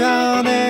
오늘도 해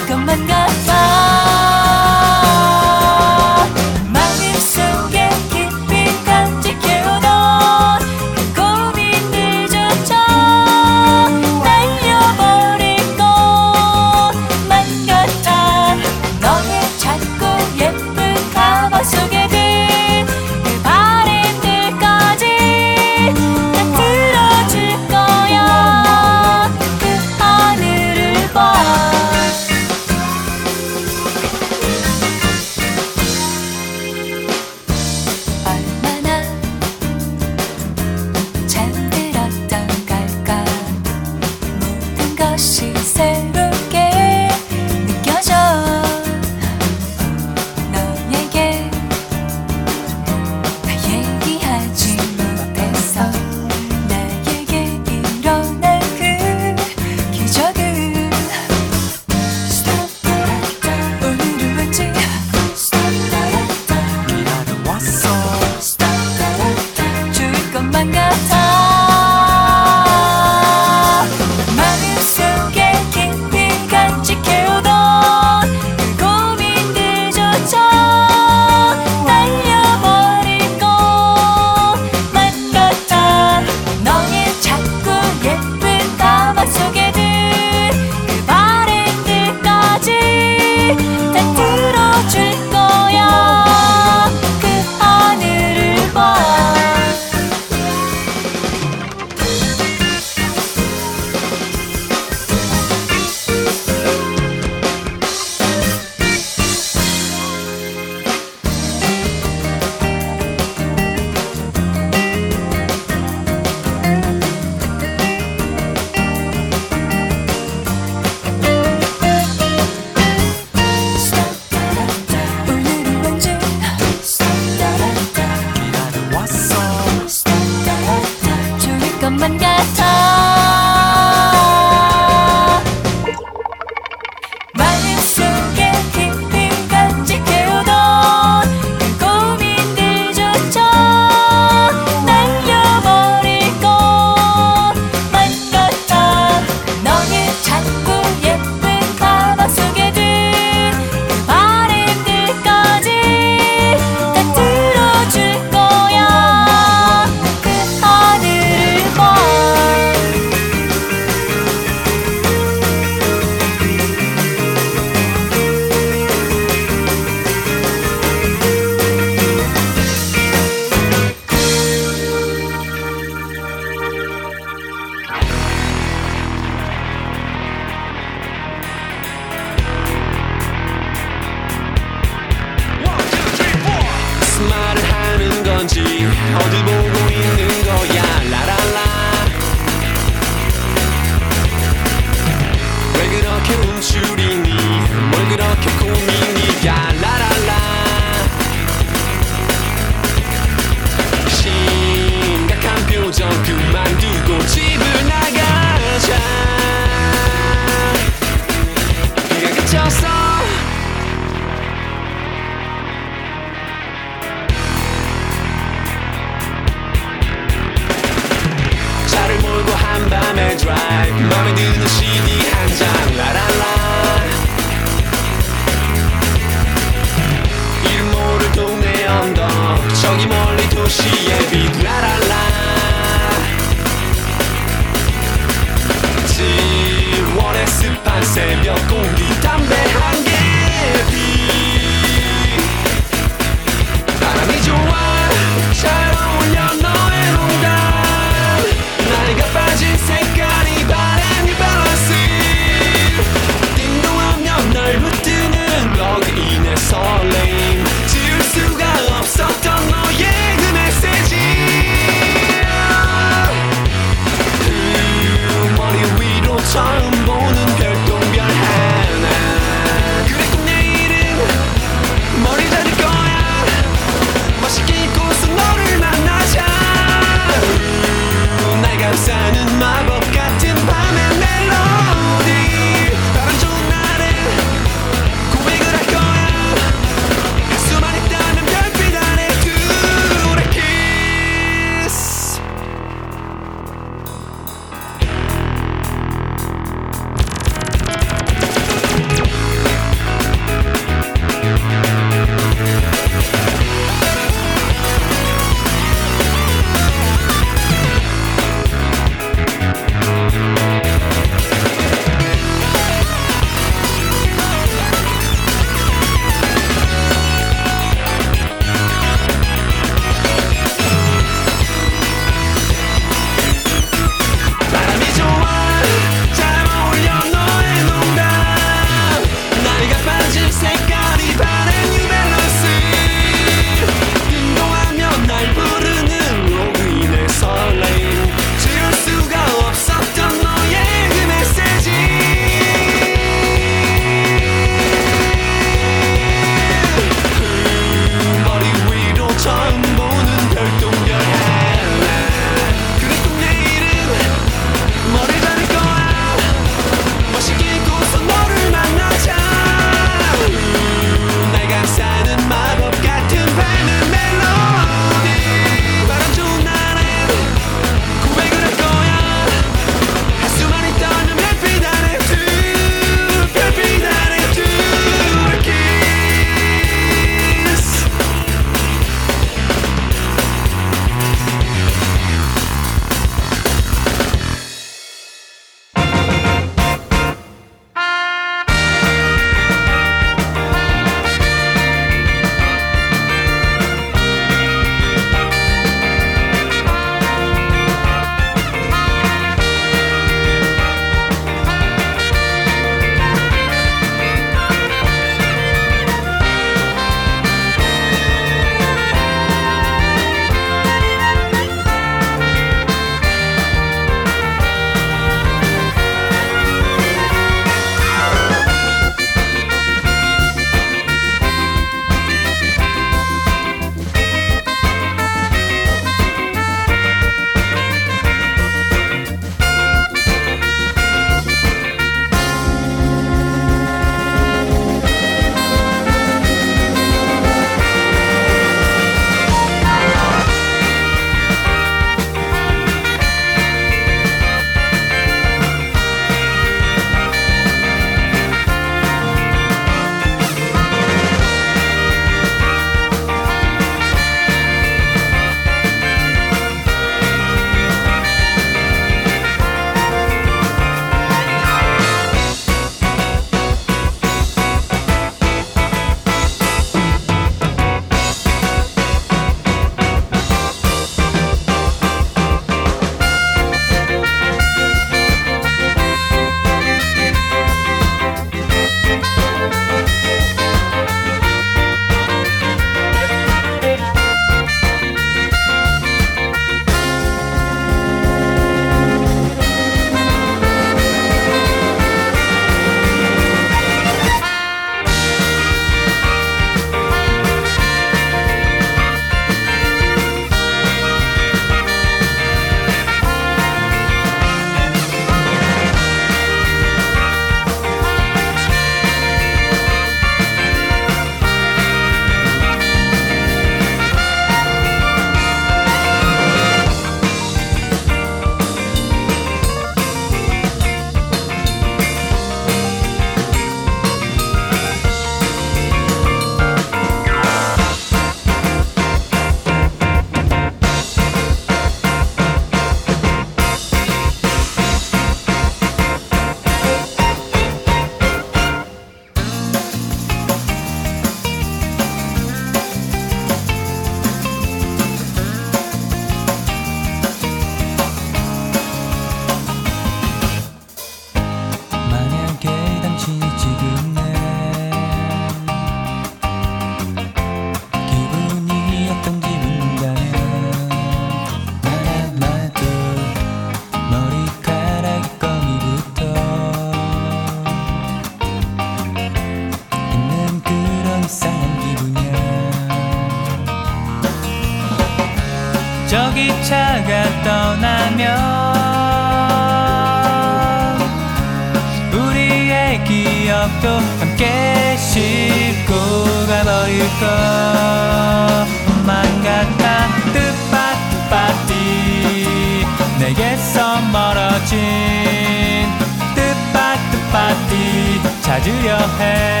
hand.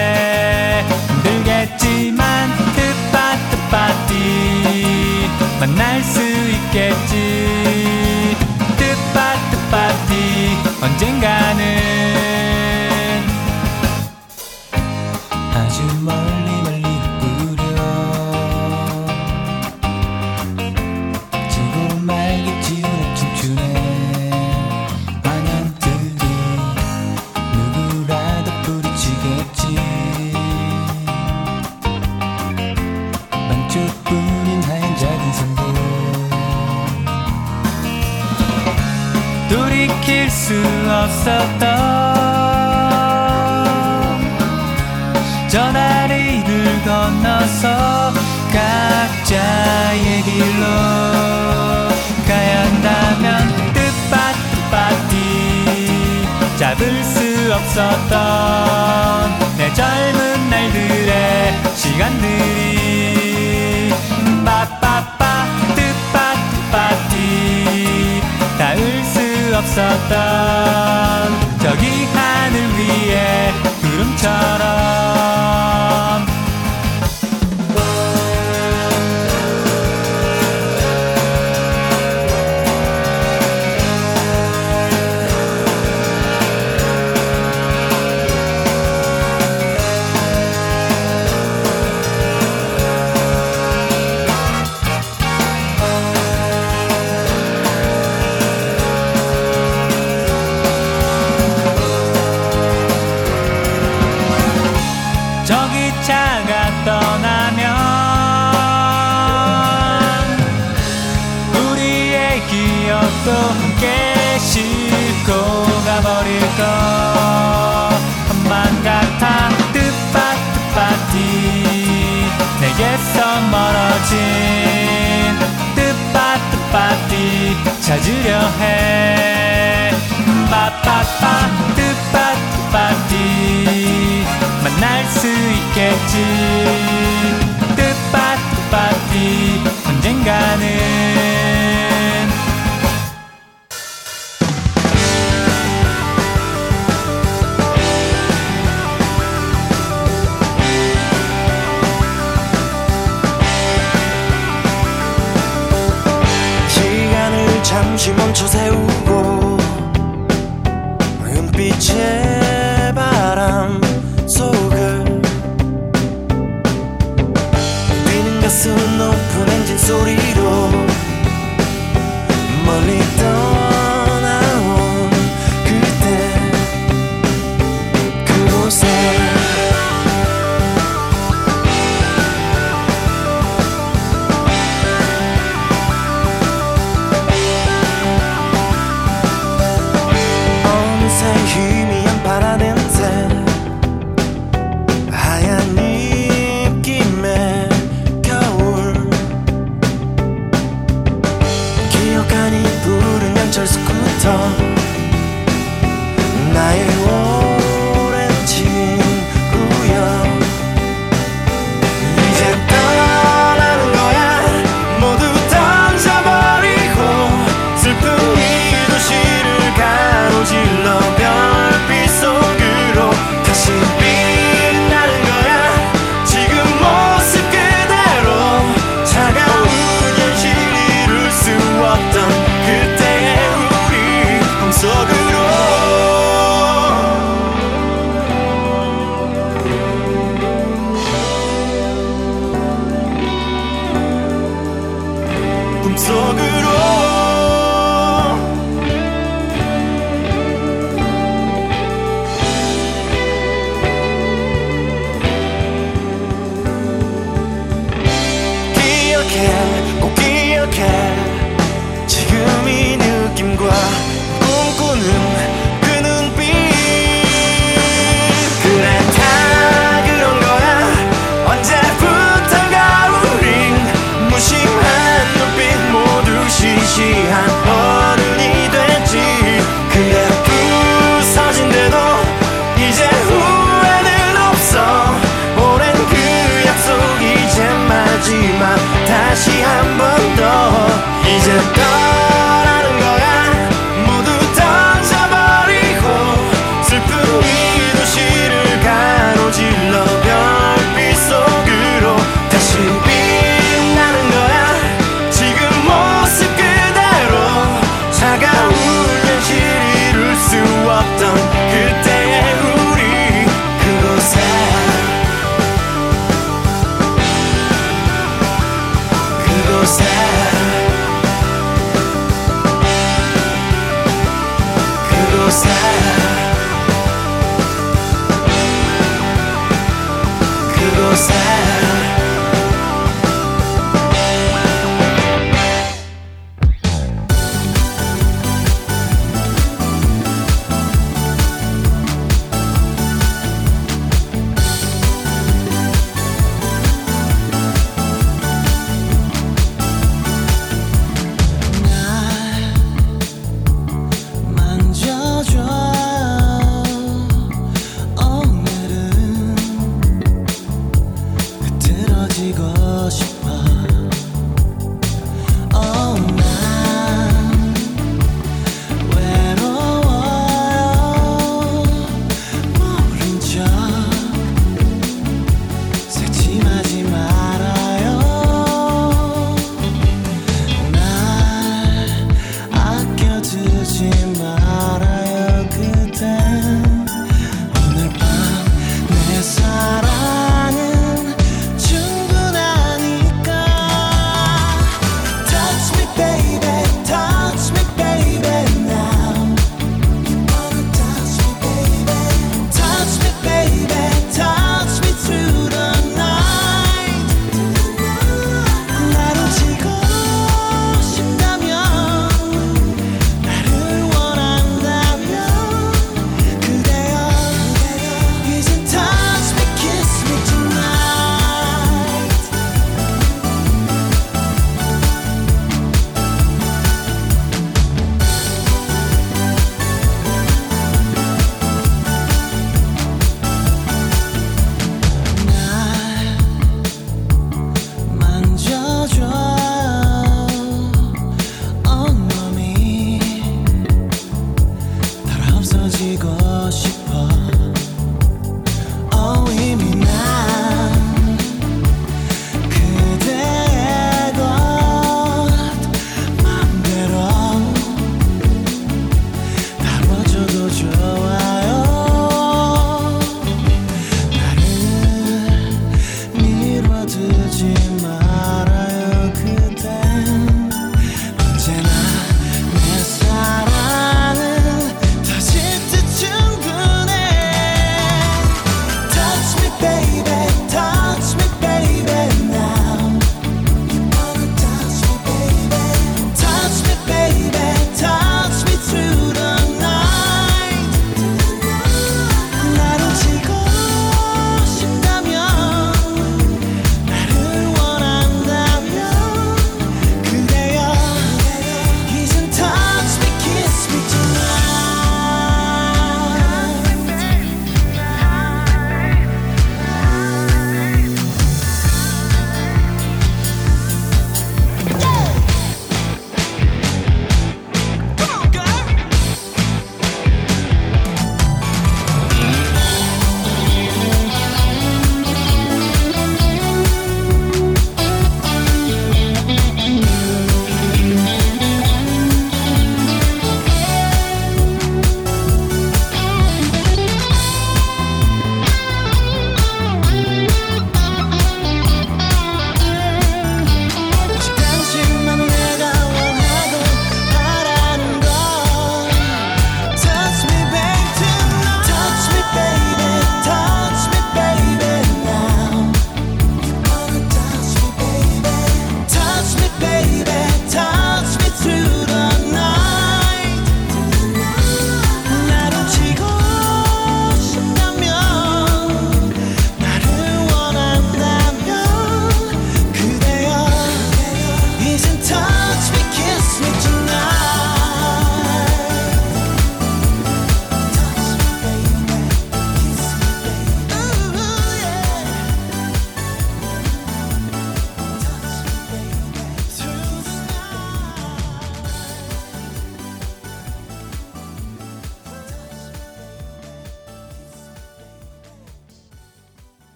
없었던 전화리를 건너서 각자의 길로 가야 한다면 뜻밖의 파티 잡을 수 없었던 내 젊은 날들의 시간들이 없었던 저기 하늘 위에 구름처럼. 찾으려 해. 빠빠빠 뜻빠뜻빠띠. 만날 수 있겠지.